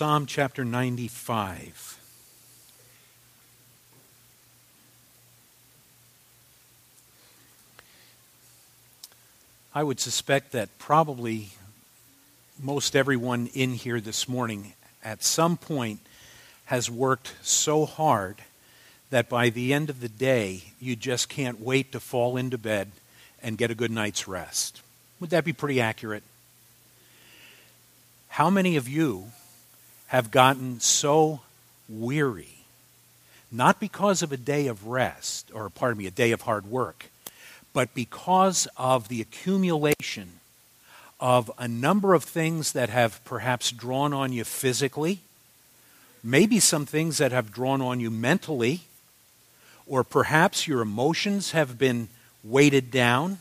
Psalm chapter 95. I would suspect that probably most everyone in here this morning at some point has worked so hard that by the end of the day, you just can't wait to fall into bed and get a good night's rest. Would that be pretty accurate? How many of you have gotten so weary, not because of a day of rest, or pardon me, a day of hard work, but because of the accumulation of a number of things that have perhaps drawn on you physically, maybe some things that have drawn on you mentally, or perhaps your emotions have been weighted down,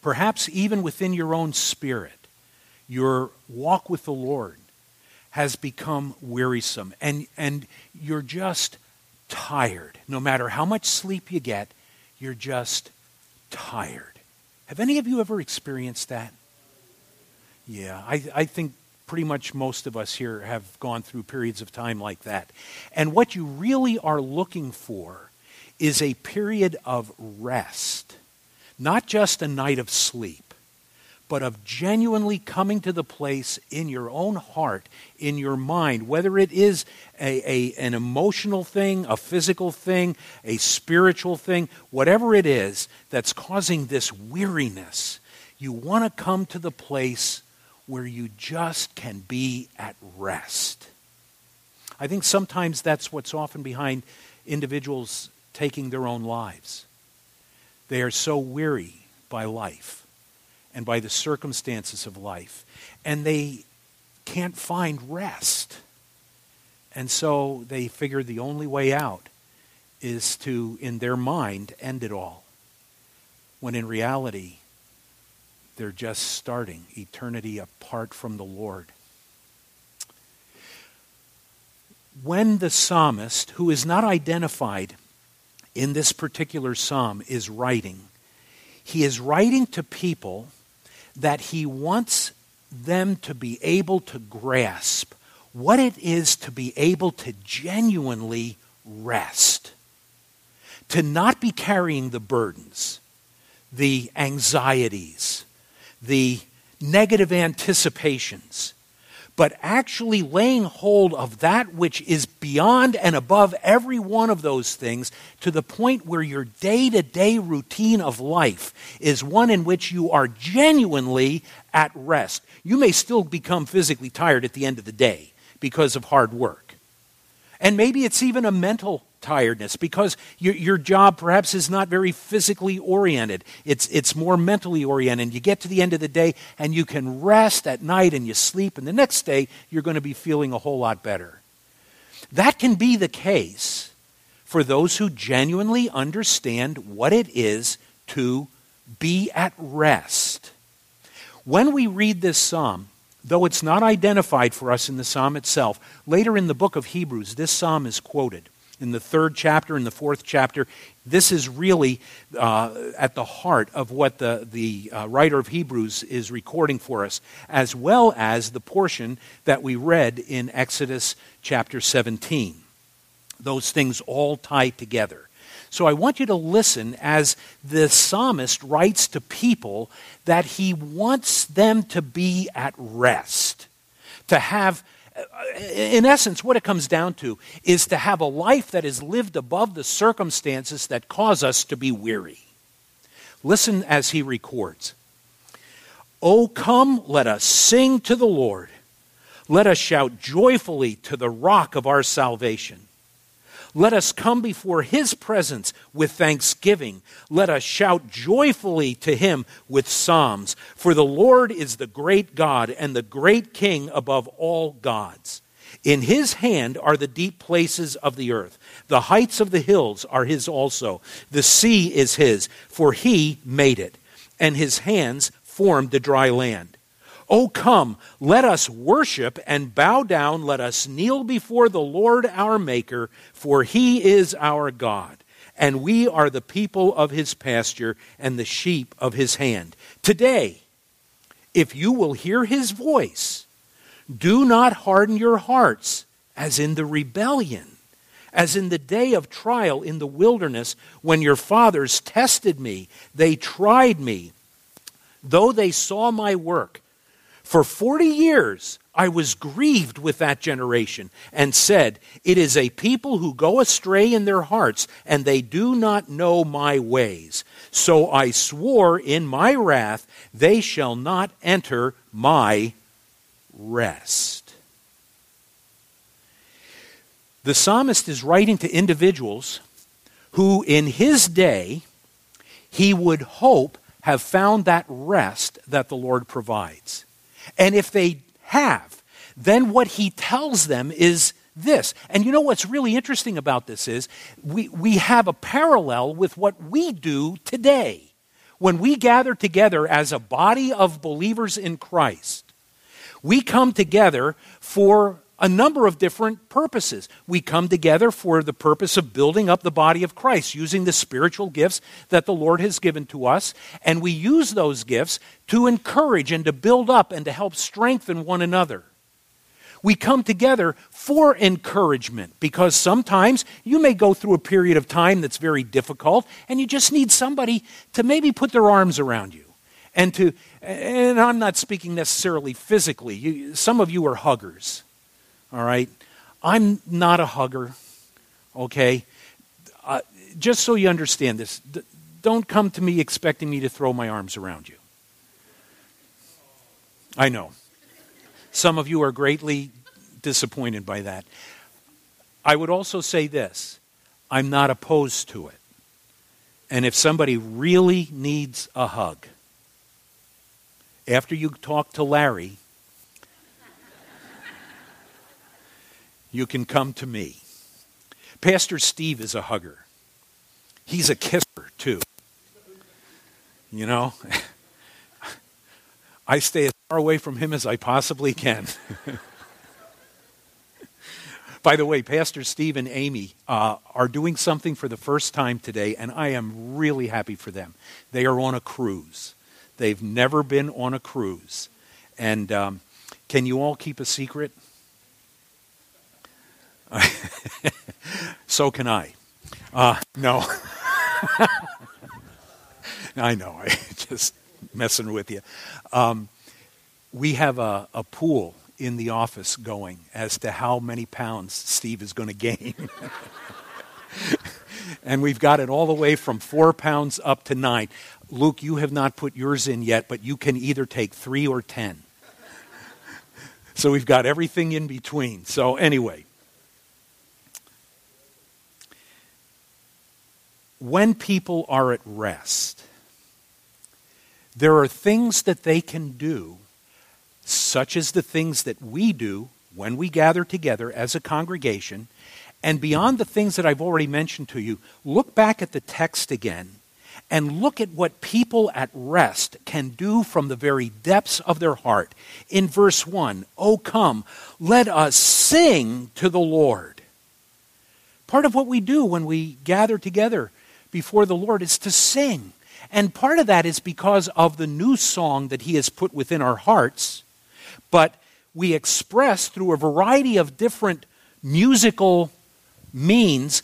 perhaps even within your own spirit, your walk with the Lord has become wearisome and, and you're just tired. No matter how much sleep you get, you're just tired. Have any of you ever experienced that? Yeah, I, I think pretty much most of us here have gone through periods of time like that. And what you really are looking for is a period of rest, not just a night of sleep but of genuinely coming to the place in your own heart, in your mind, whether it is a, a, an emotional thing, a physical thing, a spiritual thing, whatever it is that's causing this weariness, you want to come to the place where you just can be at rest. I think sometimes that's what's often behind individuals taking their own lives. They are so weary by life and by the circumstances of life. And they can't find rest. And so they figure the only way out is to, in their mind, end it all. When in reality, they're just starting eternity apart from the Lord. When the psalmist, who is not identified in this particular psalm, is writing, he is writing to people that he wants them to be able to grasp what it is to be able to genuinely rest, to not be carrying the burdens, the anxieties, the negative anticipations, but actually laying hold of that which is beyond and above every one of those things to the point where your day to day routine of life is one in which you are genuinely at rest. You may still become physically tired at the end of the day because of hard work. And maybe it's even a mental tiredness because your, your job perhaps is not very physically oriented. It's, it's more mentally oriented. You get to the end of the day and you can rest at night and you sleep, and the next day you're going to be feeling a whole lot better. That can be the case for those who genuinely understand what it is to be at rest. When we read this psalm, though it's not identified for us in the psalm itself, later in the book of Hebrews, this psalm is quoted in the third chapter and the fourth chapter. This is really uh, at the heart of what the, the uh, writer of Hebrews is recording for us, as well as the portion that we read in Exodus chapter 17. Those things all tie together. So I want you to listen as the psalmist writes to people that he wants them to be at rest, to have in essence, what it comes down to is to have a life that is lived above the circumstances that cause us to be weary. Listen as he records Oh, come, let us sing to the Lord. Let us shout joyfully to the rock of our salvation. Let us come before his presence with thanksgiving. Let us shout joyfully to him with psalms. For the Lord is the great God and the great King above all gods. In his hand are the deep places of the earth. The heights of the hills are his also. The sea is his, for he made it, and his hands formed the dry land. Oh, come, let us worship and bow down. Let us kneel before the Lord our Maker, for he is our God, and we are the people of his pasture and the sheep of his hand. Today, if you will hear his voice, Do not harden your hearts, as in the rebellion, as in the day of trial in the wilderness, when your fathers tested me. They tried me, though they saw my work. For forty years I was grieved with that generation and said, It is a people who go astray in their hearts, and they do not know my ways. So I swore in my wrath, They shall not enter my rest. The psalmist is writing to individuals who, in his day, he would hope have found that rest that the Lord provides. And if they have, then what he tells them is this. And you know what's really interesting about this is we, we have a parallel with what we do today. When we gather together as a body of believers in Christ, we come together for a number of different purposes. We come together for the purpose of building up the body of Christ, using the spiritual gifts that the Lord has given to us, and we use those gifts to encourage and to build up and to help strengthen one another. We come together for encouragement because sometimes you may go through a period of time that's very difficult and you just need somebody to maybe put their arms around you and to and i'm not speaking necessarily physically you, some of you are huggers all right? I'm not a hugger okay? Uh, just so you understand this d- don't come to me expecting me to throw my arms around you. I know. Some of you are greatly disappointed by that. I would also say this i'm not opposed to it. And if somebody really needs a hug after you talk to Larry, you can come to me. Pastor Steve is a hugger. He's a kisser, too. You know? I stay as far away from him as I possibly can. By the way, Pastor Steve and Amy uh, are doing something for the first time today, and I am really happy for them. They are on a cruise. They've never been on a cruise. And um, can you all keep a secret? so can I. Uh, no. I know. I just messing with you. Um, we have a, a pool in the office going as to how many pounds Steve is going to gain. and we've got it all the way from four pounds up to nine. Luke, you have not put yours in yet, but you can either take three or ten. so we've got everything in between. So, anyway. When people are at rest, there are things that they can do, such as the things that we do when we gather together as a congregation. And beyond the things that I've already mentioned to you, look back at the text again and look at what people at rest can do from the very depths of their heart. In verse 1, Oh, come, let us sing to the Lord. Part of what we do when we gather together before the Lord is to sing. And part of that is because of the new song that He has put within our hearts. But we express through a variety of different musical means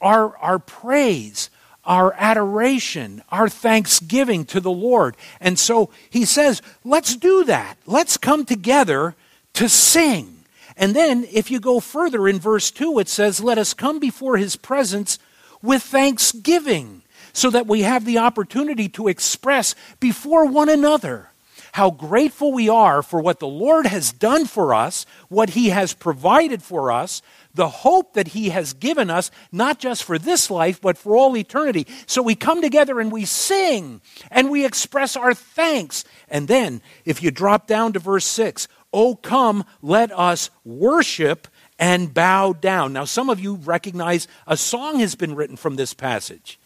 our, our praise, our adoration, our thanksgiving to the Lord. And so he says, let's do that. Let's come together to sing. And then, if you go further in verse 2, it says, Let us come before his presence with thanksgiving, so that we have the opportunity to express before one another how grateful we are for what the Lord has done for us, what he has provided for us, the hope that He has given us, not just for this life, but for all eternity. So we come together and we sing and we express our thanks. And then, if you drop down to verse 6, Oh, come, let us worship and bow down. Now, some of you recognize a song has been written from this passage.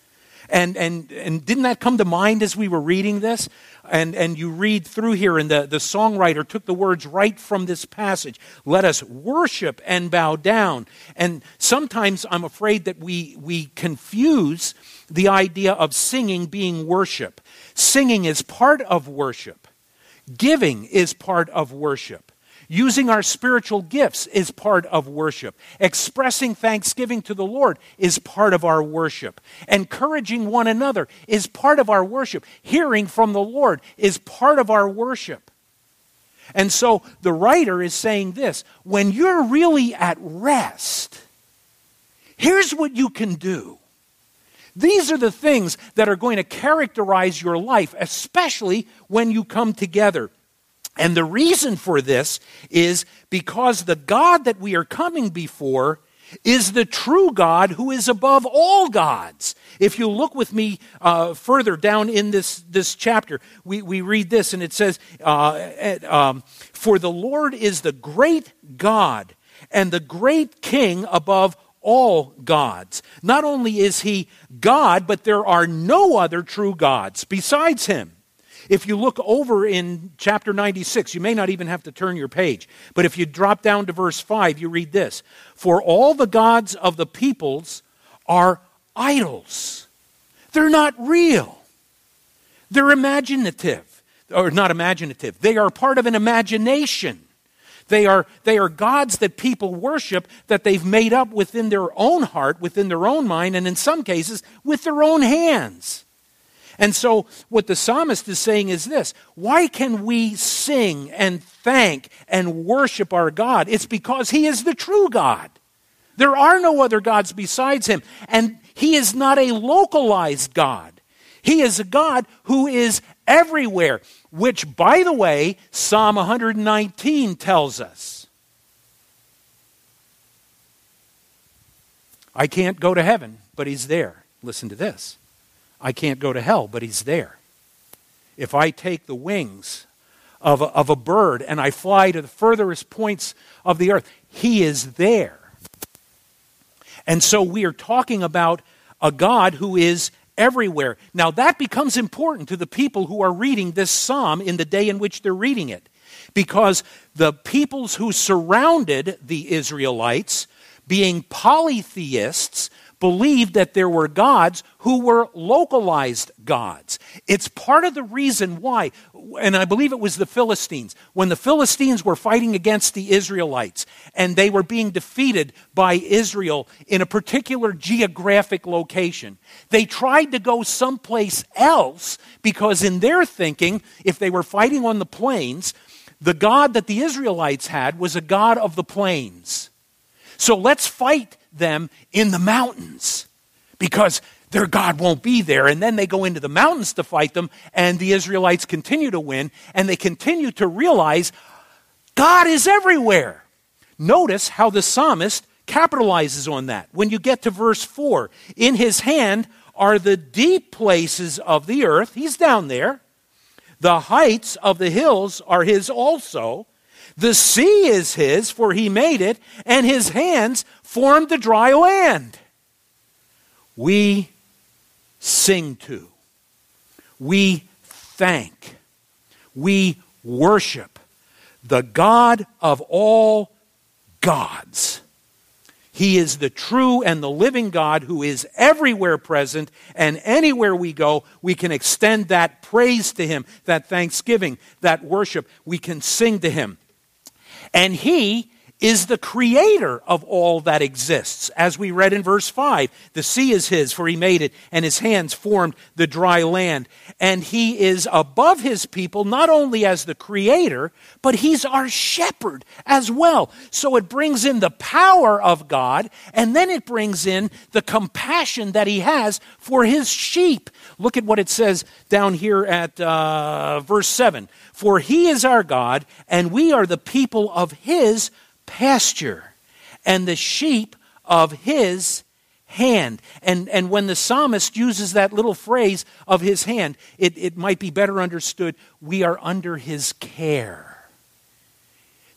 And, and, and didn't that come to mind as we were reading this? And, and you read through here, and the, the songwriter took the words right from this passage. Let us worship and bow down. And sometimes I'm afraid that we, we confuse the idea of singing being worship. Singing is part of worship, giving is part of worship. Using our spiritual gifts is part of worship. Expressing thanksgiving to the Lord is part of our worship. Encouraging one another is part of our worship. Hearing from the Lord is part of our worship. And so the writer is saying this when you're really at rest, here's what you can do. These are the things that are going to characterize your life, especially when you come together. And the reason for this is because the God that we are coming before is the true God who is above all gods. If you look with me uh, further down in this, this chapter, we, we read this and it says, uh, at, um, For the Lord is the great God and the great King above all gods. Not only is he God, but there are no other true gods besides him. If you look over in chapter 96, you may not even have to turn your page, but if you drop down to verse 5, you read this For all the gods of the peoples are idols. They're not real, they're imaginative, or not imaginative, they are part of an imagination. They are, they are gods that people worship that they've made up within their own heart, within their own mind, and in some cases, with their own hands. And so, what the psalmist is saying is this why can we sing and thank and worship our God? It's because He is the true God. There are no other gods besides Him. And He is not a localized God, He is a God who is everywhere, which, by the way, Psalm 119 tells us. I can't go to heaven, but He's there. Listen to this. I can't go to hell, but he's there. If I take the wings of a, of a bird and I fly to the furthest points of the earth, he is there. And so we are talking about a God who is everywhere. Now, that becomes important to the people who are reading this psalm in the day in which they're reading it. Because the peoples who surrounded the Israelites, being polytheists, believed that there were gods who were localized gods. It's part of the reason why, and I believe it was the Philistines, when the Philistines were fighting against the Israelites and they were being defeated by Israel in a particular geographic location, they tried to go someplace else because, in their thinking, if they were fighting on the plains, the God that the Israelites had was a God of the plains. So let's fight them in the mountains because their God won't be there. And then they go into the mountains to fight them, and the Israelites continue to win, and they continue to realize God is everywhere. Notice how the psalmist capitalizes on that. When you get to verse 4, in his hand are the deep places of the earth. He's down there. The heights of the hills are his also. The sea is his, for he made it, and his hands formed the dry land. We sing to, we thank, we worship the God of all gods. He is the true and the living God who is everywhere present, and anywhere we go, we can extend that praise to Him, that thanksgiving, that worship. We can sing to Him. And he is the creator of all that exists. As we read in verse 5, the sea is his, for he made it, and his hands formed the dry land. And he is above his people, not only as the creator, but he's our shepherd as well. So it brings in the power of God, and then it brings in the compassion that he has for his sheep. Look at what it says down here at uh, verse 7 For he is our God, and we are the people of his pasture and the sheep of his hand. And, and when the psalmist uses that little phrase of his hand, it, it might be better understood we are under his care.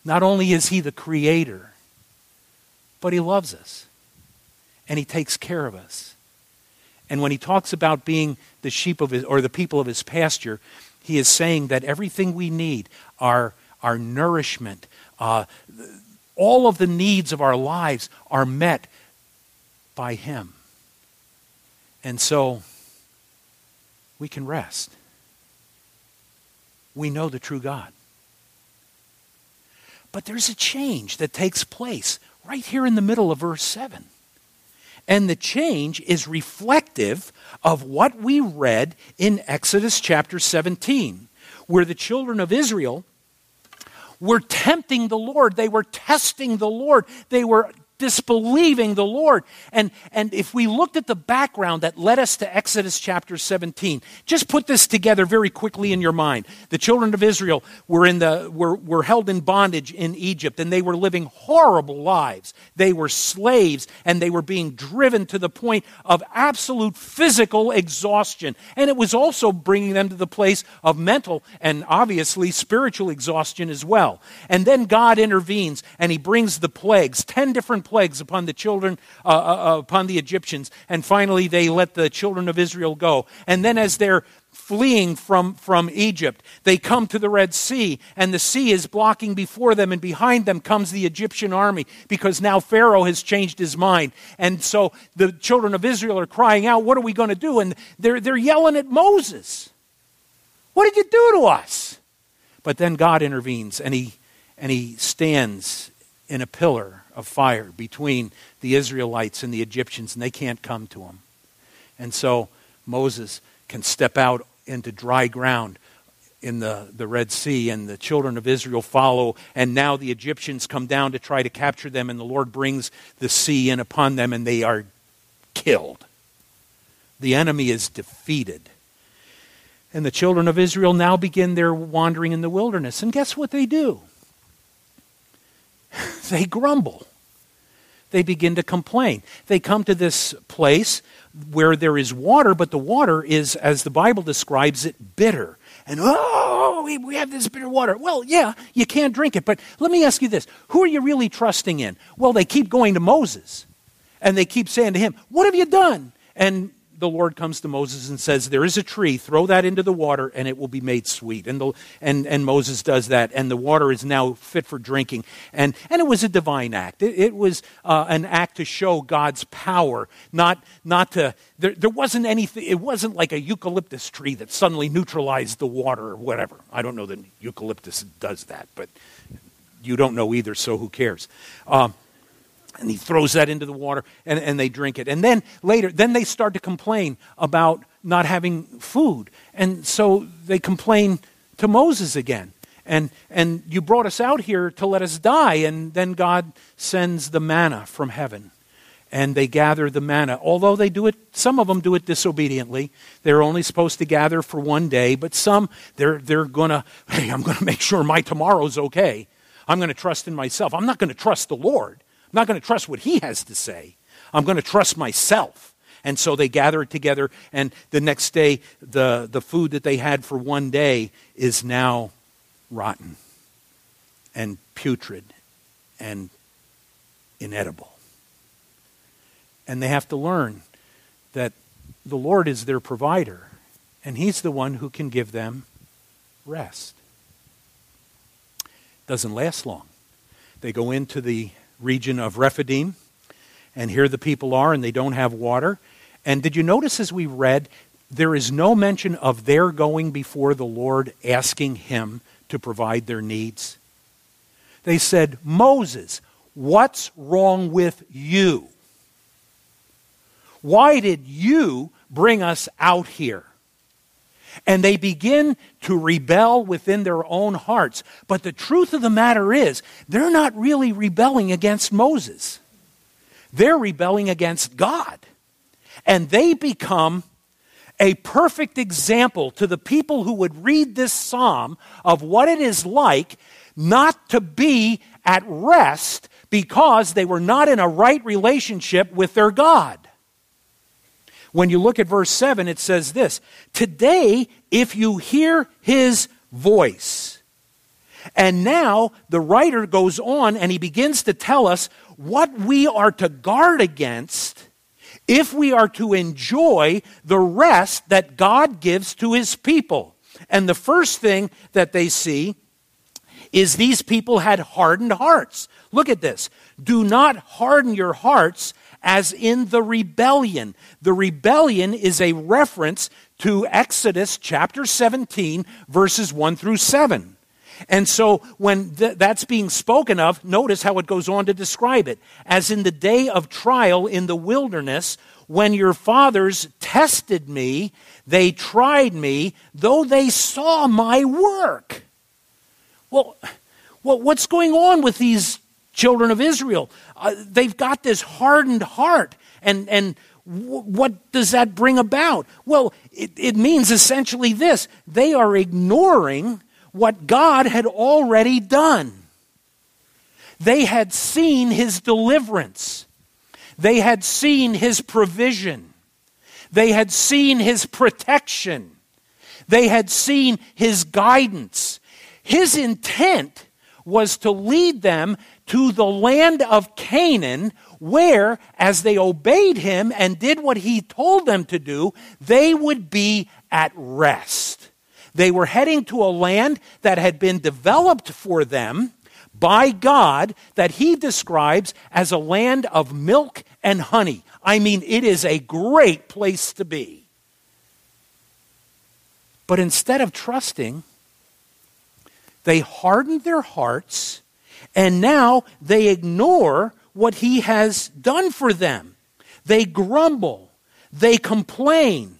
Not only is he the creator, but he loves us and he takes care of us. And when he talks about being the sheep of his, or the people of his pasture, he is saying that everything we need, our, our nourishment, uh, all of the needs of our lives are met by Him. And so we can rest. We know the true God. But there's a change that takes place right here in the middle of verse 7. And the change is reflective of what we read in Exodus chapter 17, where the children of Israel were tempting the Lord. They were testing the Lord. They were disbelieving the Lord. And, and if we looked at the background that led us to Exodus chapter 17, just put this together very quickly in your mind. The children of Israel were, in the, were, were held in bondage in Egypt, and they were living horrible lives. They were slaves, and they were being driven to the point of absolute physical exhaustion. And it was also bringing them to the place of mental and obviously spiritual exhaustion as well. And then God intervenes, and he brings the plagues, 10 different plagues upon the children, uh, uh, uh, upon the Egyptians, and finally they let the children of Israel go. And then as they're fleeing from, from Egypt. They come to the Red Sea, and the sea is blocking before them, and behind them comes the Egyptian army because now Pharaoh has changed his mind. And so the children of Israel are crying out, What are we going to do? And they're, they're yelling at Moses. What did you do to us? But then God intervenes, and he, and he stands in a pillar of fire between the Israelites and the Egyptians, and they can't come to him. And so Moses can step out into dry ground in the, the Red Sea, and the children of Israel follow. And now the Egyptians come down to try to capture them, and the Lord brings the sea in upon them, and they are killed. The enemy is defeated. And the children of Israel now begin their wandering in the wilderness. And guess what they do? they grumble. They begin to complain. They come to this place where there is water, but the water is, as the Bible describes it, bitter. And oh, we, have this bitter water. Well, yeah, you can't drink it. But let me ask you this who are you really trusting in? Well, they keep going to Moses and they keep saying to him, What have you done? And the Lord comes to Moses and says, There is a tree, throw that into the water, and it will be made sweet. And, the, and, and Moses does that, and the water is now fit for drinking. And, and it was a divine act. It, it was uh, an act to show God's power, not, not to, there, there wasn't anything, it wasn't like a eucalyptus tree that suddenly neutralized the water or whatever. I don't know that eucalyptus does that, but you don't know either, so who cares? Um, and he throws that into the water and, and they drink it. And then later then they start to complain about not having food. And so they complain to moses again. And and you brought us out here to let us die and then god sends the manna from heaven. And they gather the manna. Although they do it some of them do it disobediently. They're only supposed to gather for one day but some they're they're gonna hey i'm gonna make sure my tomorrow's okay. I'm gonna trust in myself. I'm not gonna trust the lord I'm not going to trust what he has to say. I'm going to trust myself. And so they gather it together, and the next day, the, the food that they had for one day is now rotten and putrid and inedible. And they have to learn that the Lord is their provider, and He's the one who can give them rest. Doesn't last long. They go into the region of Rephidim. And here the people are, and they don't have water. And did you notice as we read, there is no mention of their going before the Lord asking him to provide their needs? They said, Moses, what's wrong with you? Why did you bring us out here? And they begin to rebel within their own hearts. But the truth of the matter is, they're not really rebelling against Moses, they're rebelling against God. And they become a perfect example to the people who would read this psalm of what it is like not to be at rest because they were not in a right relationship with their God. When you look at verse 7, it says this Today, if you hear his voice. And now the writer goes on and he begins to tell us what we are to guard against if we are to enjoy the rest that God gives to his people. And the first thing that they see is these people had hardened hearts. Look at this. Do not harden your hearts as in the rebellion. The rebellion is a reference to Exodus chapter 17, verses 1 through 7. And so when th- that's being spoken of, notice how it goes on to describe it. As in the day of trial in the wilderness, when your fathers tested me, they tried me, though they saw my work. Well, well what's going on with these children of Israel? Uh, they've got this hardened heart. And, and w- what does that bring about? Well, it, it means essentially this they are ignoring what God had already done. They had seen his deliverance. They had seen his provision. They had seen his protection. They had seen his guidance. His intent was to lead them to the land of Canaan, where, as they obeyed him and did what he told them to do, they would be at rest. They were heading to a land that had been developed for them by God that he describes as a land of milk and honey. I mean, it is a great place to be. But instead of trusting, they hardened their hearts and now they ignore what he has done for them. They grumble, they complain.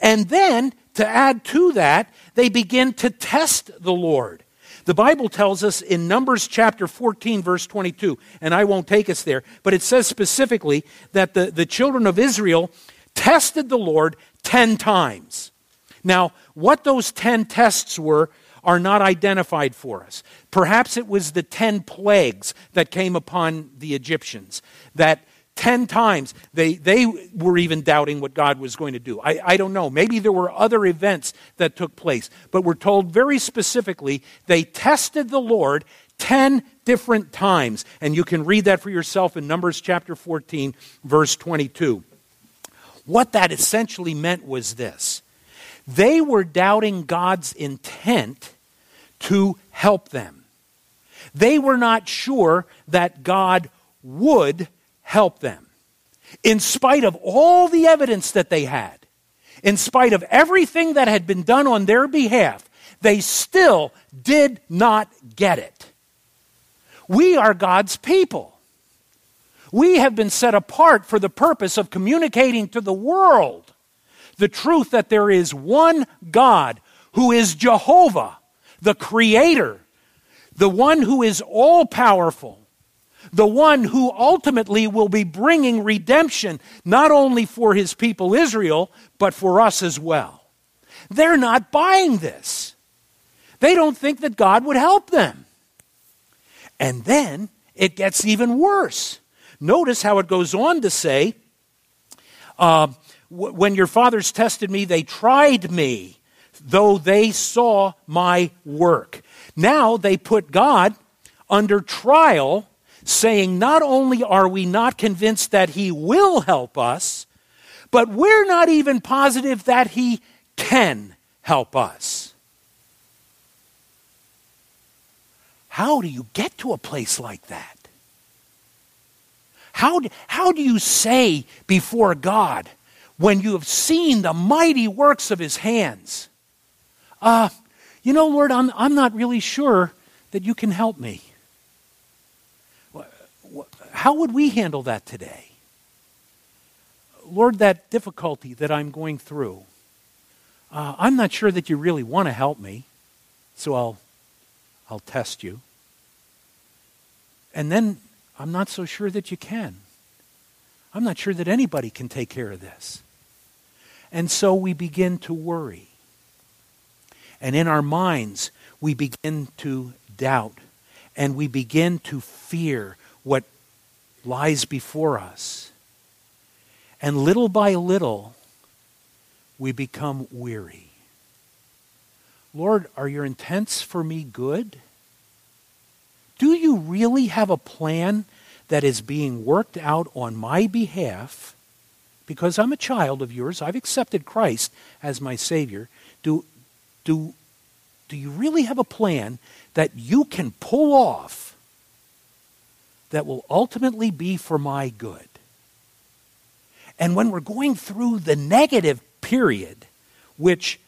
And then, to add to that, they begin to test the Lord. The Bible tells us in Numbers chapter 14, verse 22, and I won't take us there, but it says specifically that the, the children of Israel tested the Lord 10 times. Now, what those 10 tests were are not identified for us. Perhaps it was the 10 plagues that came upon the Egyptians that 10 times they, they were even doubting what God was going to do. I, I don't know. Maybe there were other events that took place, but we're told very specifically they tested the Lord 10 different times. And you can read that for yourself in Numbers chapter 14, verse 22. What that essentially meant was this they were doubting God's intent to help them. They were not sure that God would help them. In spite of all the evidence that they had, in spite of everything that had been done on their behalf, they still did not get it. We are God's people. We have been set apart for the purpose of communicating to the world the truth that there is one God who is Jehovah, the Creator, the one who is all powerful, the one who ultimately will be bringing redemption not only for his people Israel, but for us as well. They're not buying this. They don't think that God would help them. And then it gets even worse. Notice how it goes on to say, uh, When your fathers tested me, they tried me, though they saw my work. Now they put God under trial saying, Not only are we not convinced that He will help us, but we're not even positive that He can help us. How do you get to a place like that? How, how do you say before God when you have seen the mighty works of His hands, uh, you know, Lord, I'm, I'm not really sure that you can help me? How would we handle that today? Lord, that difficulty that I'm going through, uh, I'm not sure that you really want to help me, so I'll, I'll test you. And then I'm not so sure that you can. I'm not sure that anybody can take care of this. And so we begin to worry. And in our minds, we begin to doubt and we begin to fear what lies before us. And little by little, we become weary. Lord, are your intents for me good? Do you really have a plan that is being worked out on my behalf? Because I'm a child of yours, I've accepted Christ as my Savior. Do, do, do you really have a plan that you can pull off that will ultimately be for my good. And when we're going through the negative period, which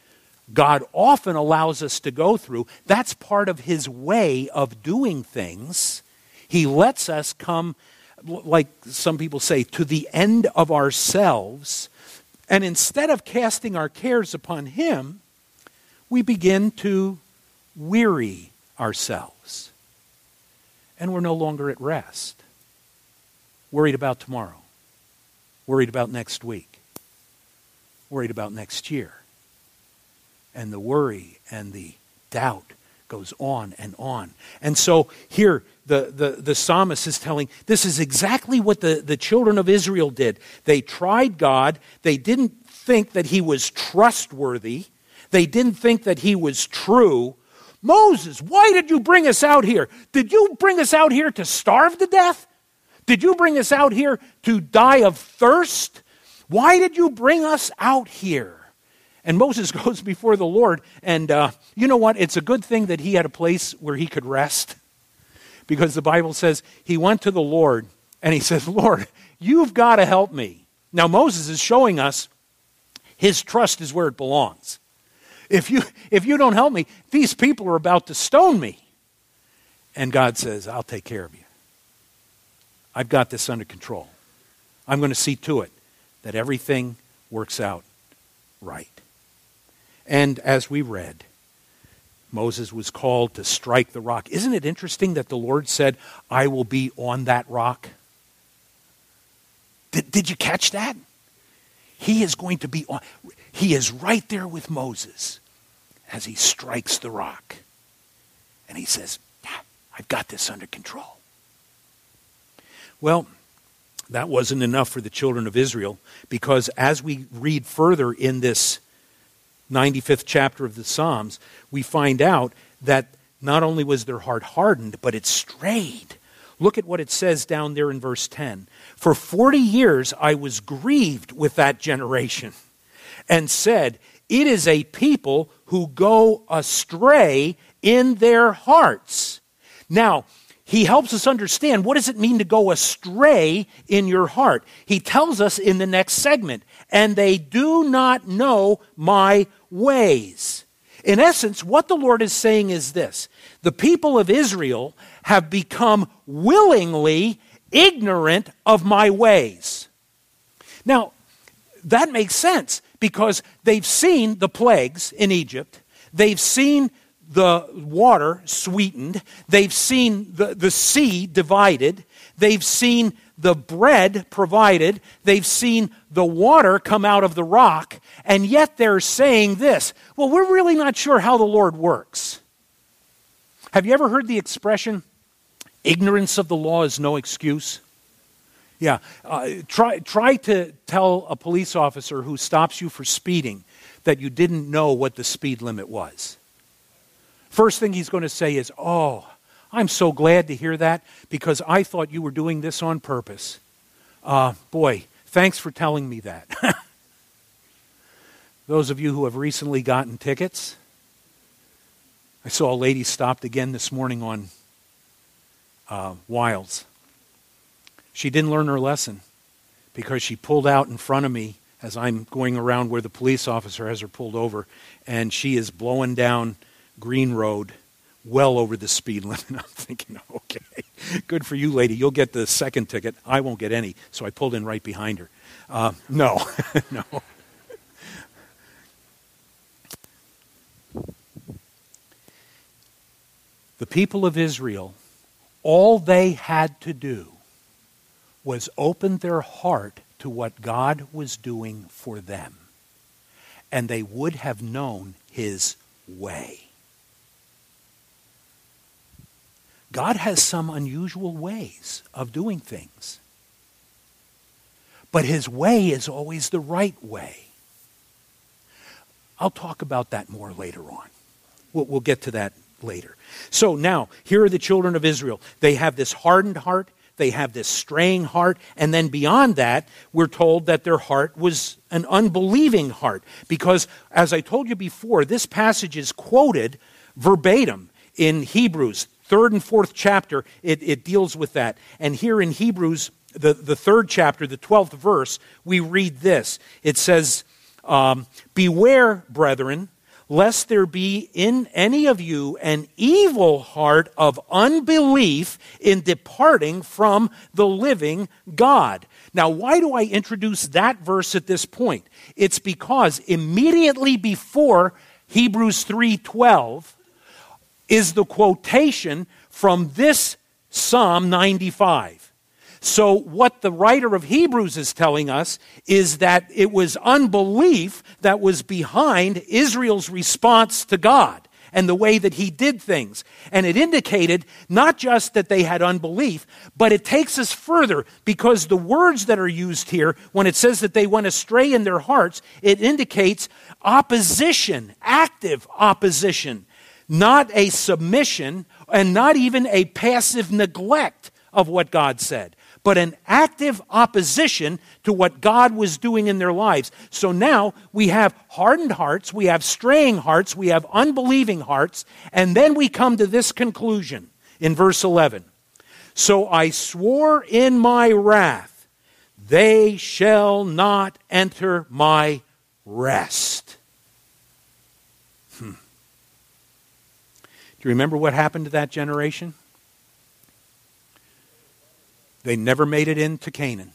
God often allows us to go through. That's part of His way of doing things. He lets us come, like some people say, to the end of ourselves. And instead of casting our cares upon Him, we begin to weary ourselves. And we're no longer at rest. Worried about tomorrow. Worried about next week. Worried about next year and the worry and the doubt goes on and on. And so here, the, the, the psalmist is telling this is exactly what the, the children of Israel did. They tried God, they didn't think that he was trustworthy, they didn't think that he was true. Moses, why did you bring us out here? Did you bring us out here to starve to death? Did you bring us out here to die of thirst? Why did you bring us out here? And Moses goes before the Lord, and uh, you know what? It's a good thing that he had a place where he could rest, because the Bible says he went to the Lord and he says, Lord, you've got to help me. Now, Moses is showing us his trust is where it belongs. If you, if you don't help me, these people are about to stone me. And God says, I'll take care of you. I've got this under control. I'm going to see to it that everything works out right. And as we read, Moses was called to strike the rock. Isn't it interesting that the Lord said, I will be on that rock? Did, did you catch that? He is going to be on, he is right there with Moses as he strikes the rock. And he says, ah, I've got this under control. Well, that wasn't enough for the children of Israel because as we read further in this 95th chapter of the Psalms, we find out that not only was their heart hardened, but it strayed. Look at what it says down there in verse 10. For 40 years I was grieved with that generation and said, It is a people who go astray in their hearts. Now, he helps us understand what does it mean to go astray in your heart. He tells us in the next segment, and they do not know my ways. In essence, what the Lord is saying is this the people of Israel have become willingly ignorant of my ways. Now, that makes sense because they've seen the plagues in Egypt, they've seen the water sweetened, they've seen the, the sea divided, they've seen the bread provided, they've seen the water come out of the rock, and yet they're saying this well, we're really not sure how the Lord works. Have you ever heard the expression, ignorance of the law is no excuse? Yeah, uh, try, try to tell a police officer who stops you for speeding that you didn't know what the speed limit was. First thing he's going to say is, Oh, I'm so glad to hear that because I thought you were doing this on purpose. Uh, boy, thanks for telling me that. Those of you who have recently gotten tickets, I saw a lady stopped again this morning on uh, Wilds. She didn't learn her lesson because she pulled out in front of me as I'm going around where the police officer has her pulled over, and she is blowing down Green Road well over the speed limit. I'm thinking, okay, good for you, lady. You'll get the second ticket. I won't get any. So I pulled in right behind her. Uh, no, no. The people of Israel, all they had to do was open their heart to what God was doing for them, and they would have known His way. God has some unusual ways of doing things. But his way is always the right way. I'll talk about that more later on. We'll, we'll, get to that later. So now, here are the children of Israel. They have this hardened heart, they have this straying heart, and then beyond that, we're told that their heart was an unbelieving heart. Because, as I told you before, this passage is quoted verbatim in Hebrews third and fourth chapter, it, it deals with that. And here in Hebrews, the, the third chapter, the 12th verse, we read this. It says, um, Beware, brethren, lest there be in any of you an evil heart of unbelief in departing from the living God. Now, why do I introduce that verse at this point? It's because immediately before Hebrews 3:12 is the quotation from this Psalm 95. So, what the writer of Hebrews is telling us is that it was unbelief that was behind Israel's response to God and the way that he did things. And it indicated not just that they had unbelief, but it takes us further because the words that are used here, when it says that they went astray in their hearts, it indicates opposition, active opposition, not a submission and not even a passive neglect of what God said but an active opposition to what God was doing in their lives. So now we have hardened hearts, we have straying hearts, we have unbelieving hearts, and then we come to this conclusion in verse 11. So I swore in my wrath, they shall not enter my rest. Hmm. Do you remember what happened to that generation? They never made it into Canaan.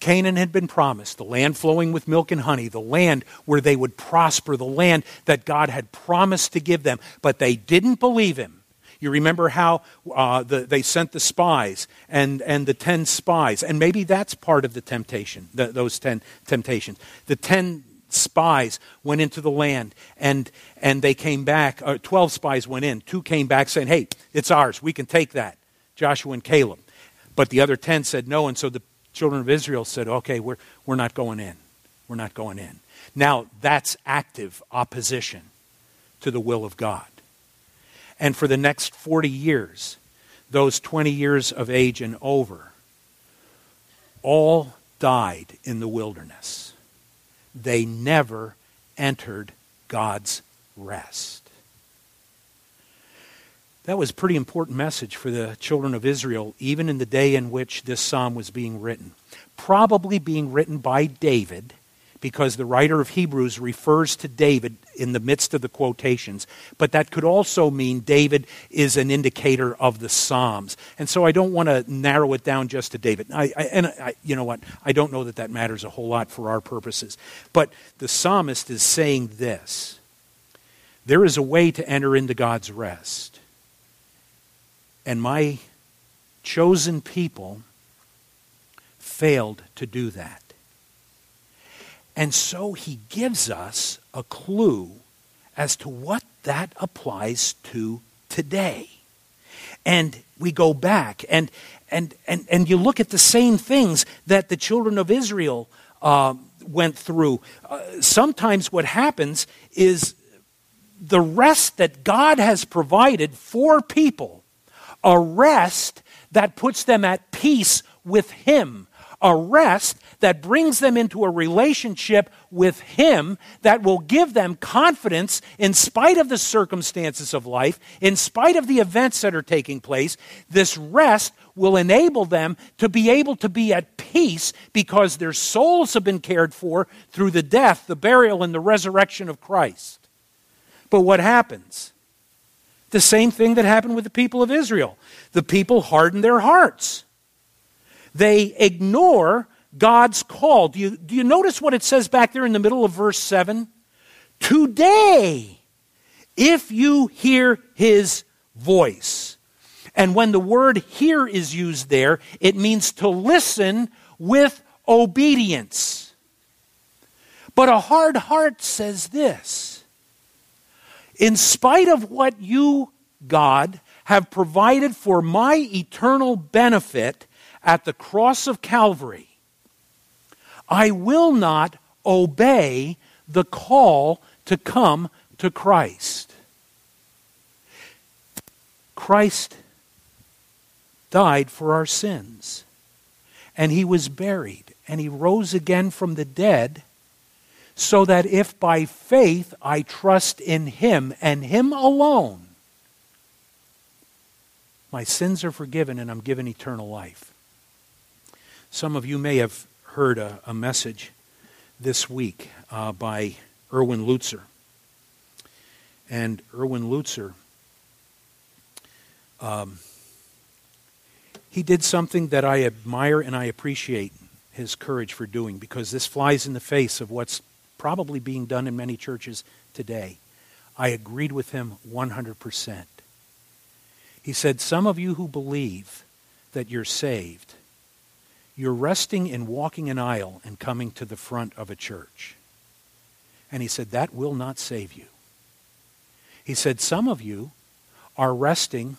Canaan had been promised, the land flowing with milk and honey, the land where they would prosper, the land that God had promised to give them, but they didn't believe him. You remember how uh, the, they sent the spies and, and the ten spies, and maybe that's part of the temptation, the, those ten temptations. The ten spies went into the land and, and they came back, uh, 12 spies went in, two came back saying, hey, it's ours, we can take that. Joshua and Caleb. But the other 10 said no, and so the children of Israel said, okay, we're, we're not going in. We're not going in. Now, that's active opposition to the will of God. And for the next 40 years, those 20 years of age and over, all died in the wilderness. They never entered God's rest. That was a pretty important message for the children of Israel, even in the day in which this psalm was being written. Probably being written by David, because the writer of Hebrews refers to David in the midst of the quotations. But that could also mean David is an indicator of the Psalms. And so I don't want to narrow it down just to David. I, I, and I, you know what? I don't know that that matters a whole lot for our purposes. But the psalmist is saying this there is a way to enter into God's rest and my chosen people failed to do that. And so he gives us a clue as to what that applies to today. And we go back and, and, and, and you look at the same things that the children of Israel uh, went through. Uh, sometimes what happens is the rest that God has provided for people a rest that puts them at peace with Him, a rest that brings them into a relationship with Him that will give them confidence in spite of the circumstances of life, in spite of the events that are taking place. This rest will enable them to be able to be at peace because their souls have been cared for through the death, the burial, and the resurrection of Christ. But what happens? The same thing that happened with the people of Israel. The people hardened their hearts. They ignore God's call. Do you, do you notice what it says back there in the middle of verse 7? Today, if you hear his voice. And when the word hear is used there, it means to listen with obedience. But a hard heart says this in spite of what you, God, have provided for my eternal benefit at the cross of Calvary, I will not obey the call to come to Christ. Christ died for our sins, and he was buried, and he rose again from the dead so that if by faith I trust in Him and Him alone, my sins are forgiven and I'm given eternal life. Some of you may have heard a, a message this week uh, by Erwin Lutzer. And Erwin Lutzer, um, he did something that I admire and I appreciate his courage for doing because this flies in the face of what's probably being done in many churches today. I agreed with him 100%. He said, Some of you who believe that you're saved, you're resting in walking an aisle and coming to the front of a church. And he said, That will not save you. He said, Some of you are resting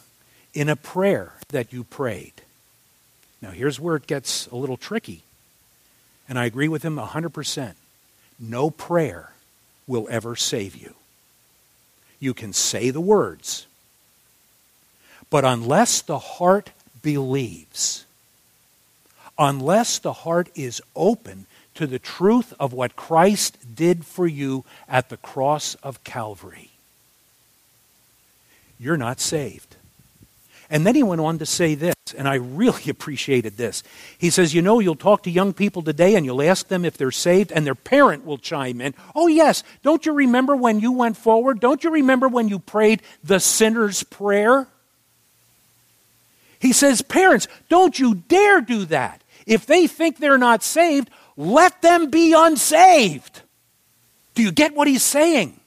in a prayer that you prayed. Now, here's where it gets a little tricky. And I agree with him 100%. No prayer will ever save you. You can say the words, but unless the heart believes, unless the heart is open to the truth of what Christ did for you at the cross of Calvary, you're not saved. And then he went on to say this, and I really appreciated this. He says, You know, you'll talk to young people today and you'll ask them if they're saved, and their parent will chime in. Oh, yes, don't you remember when you went forward? Don't you remember when you prayed the sinner's prayer? He says, Parents, don't you dare do that. If they think they're not saved, let them be unsaved. Do you get what he's saying?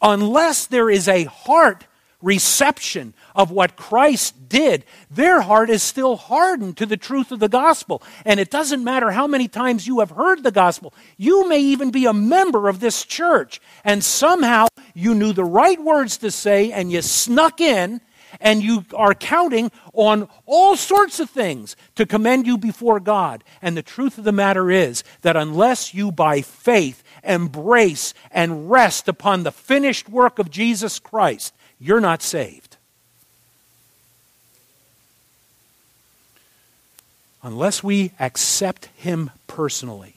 Unless there is a heart reception of what Christ did, their heart is still hardened to the truth of the gospel. And it doesn't matter how many times you have heard the gospel. You may even be a member of this church, and somehow you knew the right words to say, and you snuck in, and you are counting on all sorts of things to commend you before God. And the truth of the matter is that unless you by faith embrace and rest upon the finished work of Jesus Christ, you're not saved. Unless we accept Him personally.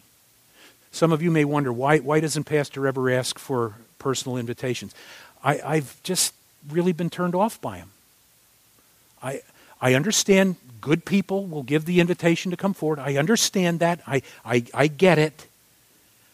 Some of you may wonder why, why doesn't Pastor ever ask for personal invitations? I, I've just really been turned off by him. I, I understand good people will give the invitation to come forward. I understand that. I, I, I get it.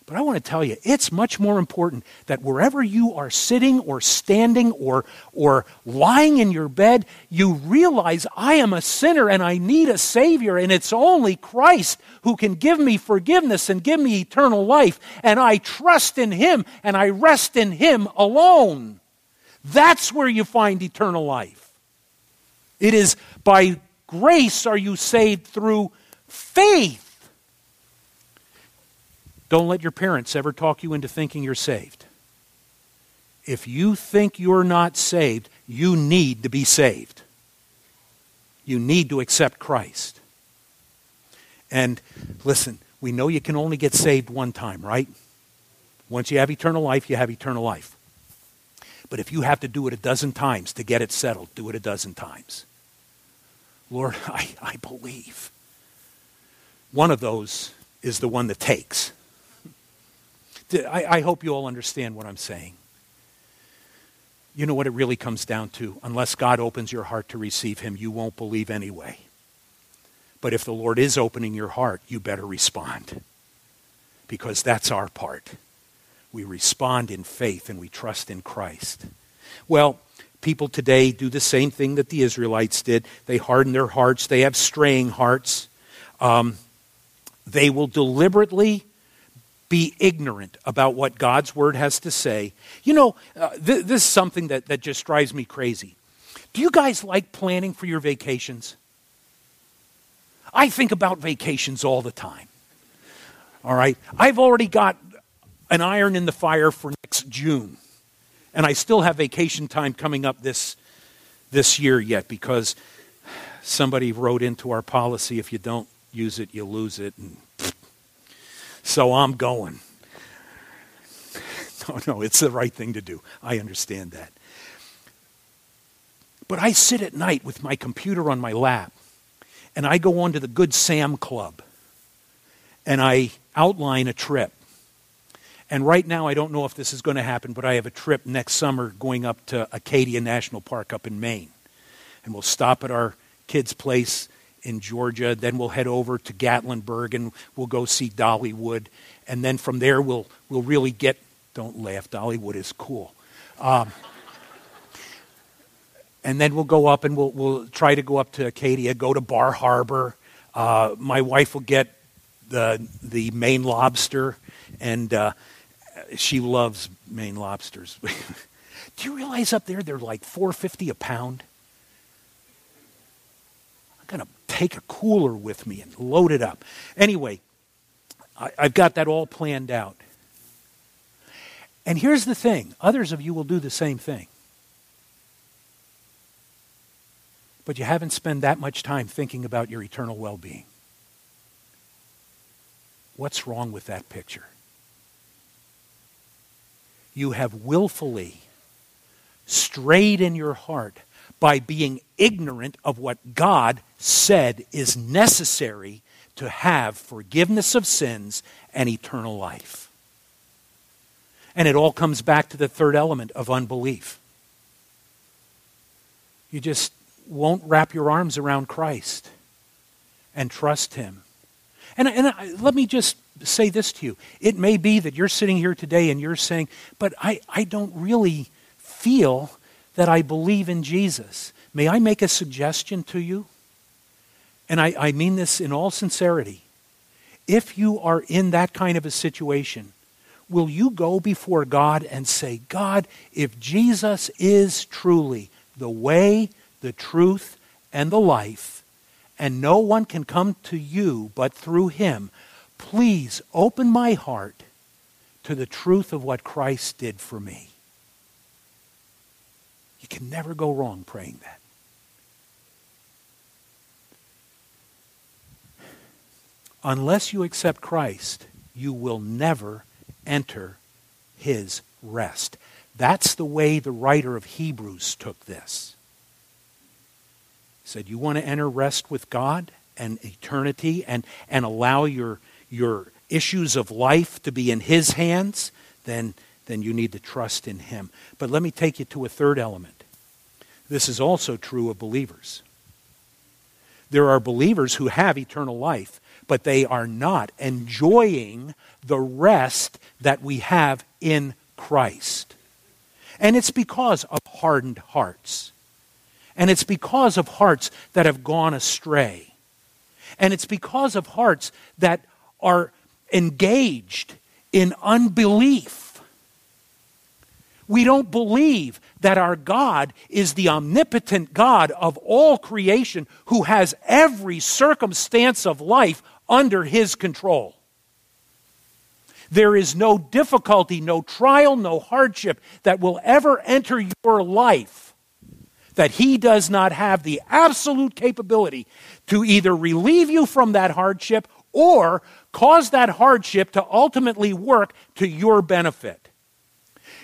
But I want to tell you, it's much more important that wherever you are sitting or standing or, or lying in your bed, you realize I am a sinner and I need a Savior, and it's only Christ who can give me forgiveness and give me eternal life. And I trust in Him and I rest in Him alone. That's where you find eternal life. It is by grace are you saved through faith. Don't let your parents ever talk you into thinking you're saved. If you think you're not saved, you need to be saved. You need to accept Christ. And listen, we know you can only get saved one time, right? Once you have eternal life, you have eternal life. But if you have to do it a dozen times to get it settled, do it a dozen times. Lord, I, I believe. One of those is the one that takes. I, I hope you all understand what I'm saying. You know what it really comes down to? Unless God opens your heart to receive Him, you won't believe anyway. But if the Lord is opening your heart, you better respond. Because that's our part. We respond in faith and we trust in Christ. Well, people today do the same thing that the Israelites did. They harden their hearts, they have straying hearts. Um, they will deliberately be ignorant about what God's word has to say. You know, uh, th- this is something that, that just drives me crazy. Do you guys like planning for your vacations? I think about vacations all the time. All right? I've already got an iron in the fire for next June. And I still have vacation time coming up this, this year yet because somebody wrote into our policy if you don't use it, you lose it. And so I'm going. No, no, it's the right thing to do. I understand that. But I sit at night with my computer on my lap and I go on to the Good Sam Club and I outline a trip. And right now, I don't know if this is going to happen, but I have a trip next summer going up to Acadia National Park up in Maine. And we'll stop at our kids' place in Georgia. Then we'll head over to Gatlinburg and we'll go see Dollywood. And then from there, we'll, we'll really get, don't laugh, Dollywood is cool. Um, and then we'll go up and we'll, we'll try to go up to Acadia, go to Bar Harbor. Uh, my wife will get the, the Maine lobster, and uh, she loves Maine lobsters. Do you realize up there they're like 450 a pound? I'm going to take a cooler with me and load it up. Anyway, I, I've got that all planned out. And here's the thing others of you will do the same thing. but you haven't spent that much time thinking about your eternal well being. What's wrong with that picture? You have willfully strayed in your heart by being ignorant of what God said is necessary to have forgiveness of sins and eternal life. And it all comes back to the third element of unbelief. You just won't wrap your arms around Christ and trust Him. And, and I, let me just say this to you. It may be that you're sitting here today and you're saying, but I, I don't really feel that I believe in Jesus. May I make a suggestion to you? And I, I mean this in all sincerity. If you are in that kind of a situation, will you go before God and say, God, if Jesus is truly the way, the truth, and the life, and no one can come to you but through him, please open my heart to the truth of what Christ did for me. You can never go wrong praying that. Unless you accept Christ, you will never enter his rest. That's the way the writer of Hebrews took this said, You want to enter rest with God and eternity and, and allow your, your issues of life to be in His hands? Then, then you need to trust in Him. But let me take you to a third element. This is also true of believers. There are believers who have eternal life, but they are not enjoying the rest that we have in Christ. And it's because of hardened hearts. And it's because of hearts that have gone astray. And it's because of hearts that are engaged in unbelief. We don't believe that our God is the omnipotent God of all creation who has every circumstance of life under his control. There is no difficulty, no trial, no hardship that will ever enter your life that he does not have the absolute capability to either relieve you from that hardship or cause that hardship to ultimately work to your benefit.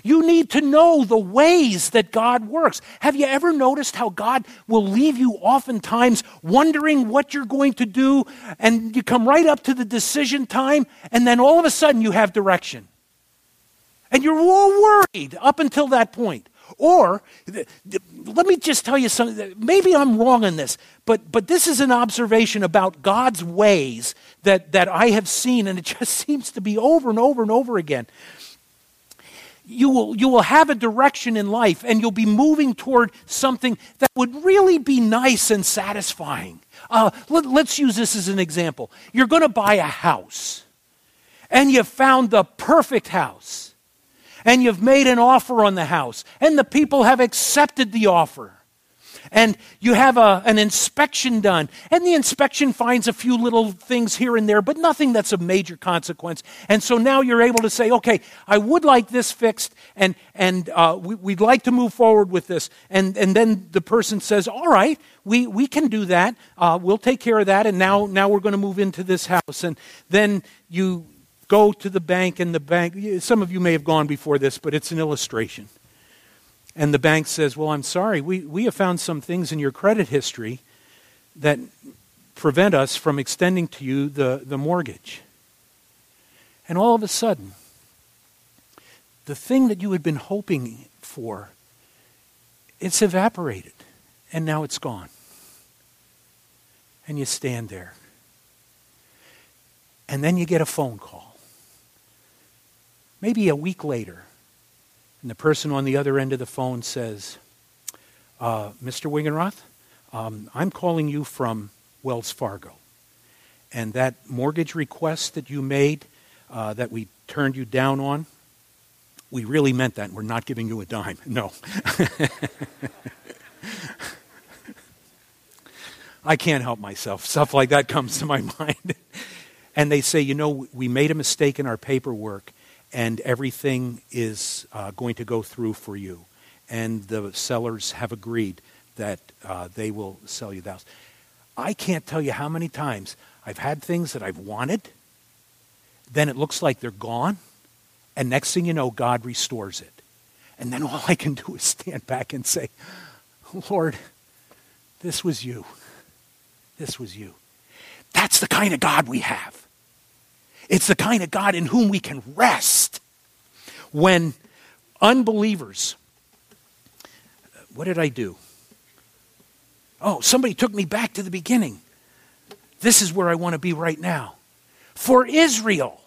You need to know the ways that God works. Have you ever noticed how God will leave you oftentimes wondering what you're going to do, and you come right up to the decision time, and then all of a sudden you have direction? And you're all worried up until that point. Or, let me just tell you something. Maybe I'm wrong in this, but, but this is an observation about God's ways that, that I have seen, and it just seems to be over and over and over again. You will, you will have a direction in life, and you'll be moving toward something that would really be nice and satisfying. Uh, let, let's use this as an example. You're going to buy a house, and you found the perfect house and you've made an offer on the house, and the people have accepted the offer. And you have a, an inspection done, and the inspection finds a few little things here and there, but nothing that's of major consequence. And so now you're able to say, okay, I would like this fixed, and, and uh, we, would like to move forward with this. And, and then the person says, all right, we, we can do that. Uh, we'll take care of that, and now, now we're going to move into this house. And then you go to the bank, and the bank, some of you may have gone before this, but it's an illustration. And the bank says, Well, I'm sorry, we, we have found some things in your credit history that prevent us from extending to you the, the mortgage. And all of a sudden, the thing that you had been hoping for, it's evaporated, and now it's gone. And you stand there. And then you get a phone call maybe a week later, And the person on the other end of the phone says, uh, Mr. Wiggenroth, um, I'm calling you from Wells Fargo. And that mortgage request that you made, uh, that we turned you down on, we really meant that. and We're not giving you a dime. No. I can't help myself. Stuff like that comes to my mind. and they say, you know, we made a mistake in our paperwork, and everything is uh, going to go through for you. And the sellers have agreed that uh, they will sell you the house. I can't tell you how many times I've had things that I've wanted, then it looks like they're gone, and next thing you know, God restores it. And then all I can do is stand back and say, Lord, this was you. This was you. That's the kind of God we have. It's the kind of God in whom we can rest. When unbelievers, what did I do? Oh, somebody took me back to the beginning. This is where I want to be right now. For Israel,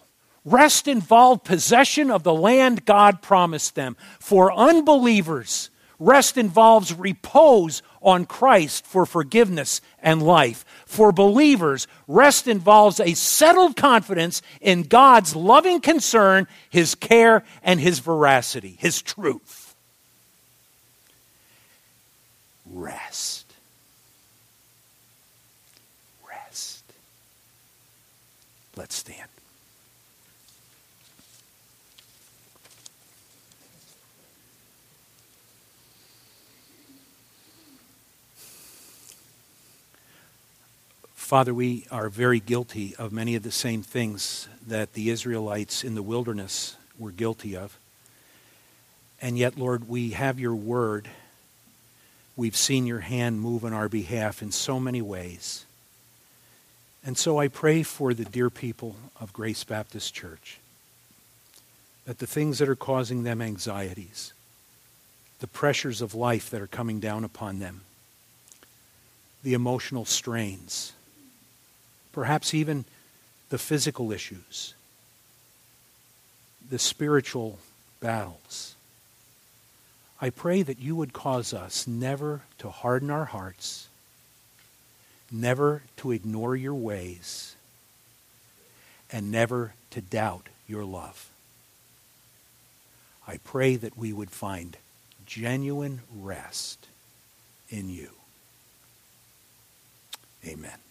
rest involved possession of the land God promised them. For unbelievers, rest involves repose on Christ for forgiveness and life. For believers, rest involves a settled confidence in God's loving concern, His care, and His veracity, His truth. Rest. Rest. Let's stand. Father, we are very guilty of many of the same things that the Israelites in the wilderness were guilty of. And yet, Lord, we have your word. We've seen your hand move on our behalf in so many ways. And so I pray for the dear people of Grace Baptist Church that the things that are causing them anxieties, the pressures of life that are coming down upon them, the emotional strains, perhaps even the physical issues, the spiritual battles. I pray that you would cause us never to harden our hearts never to ignore your ways, and never to doubt your love. I pray that we would find genuine rest in you. Amen.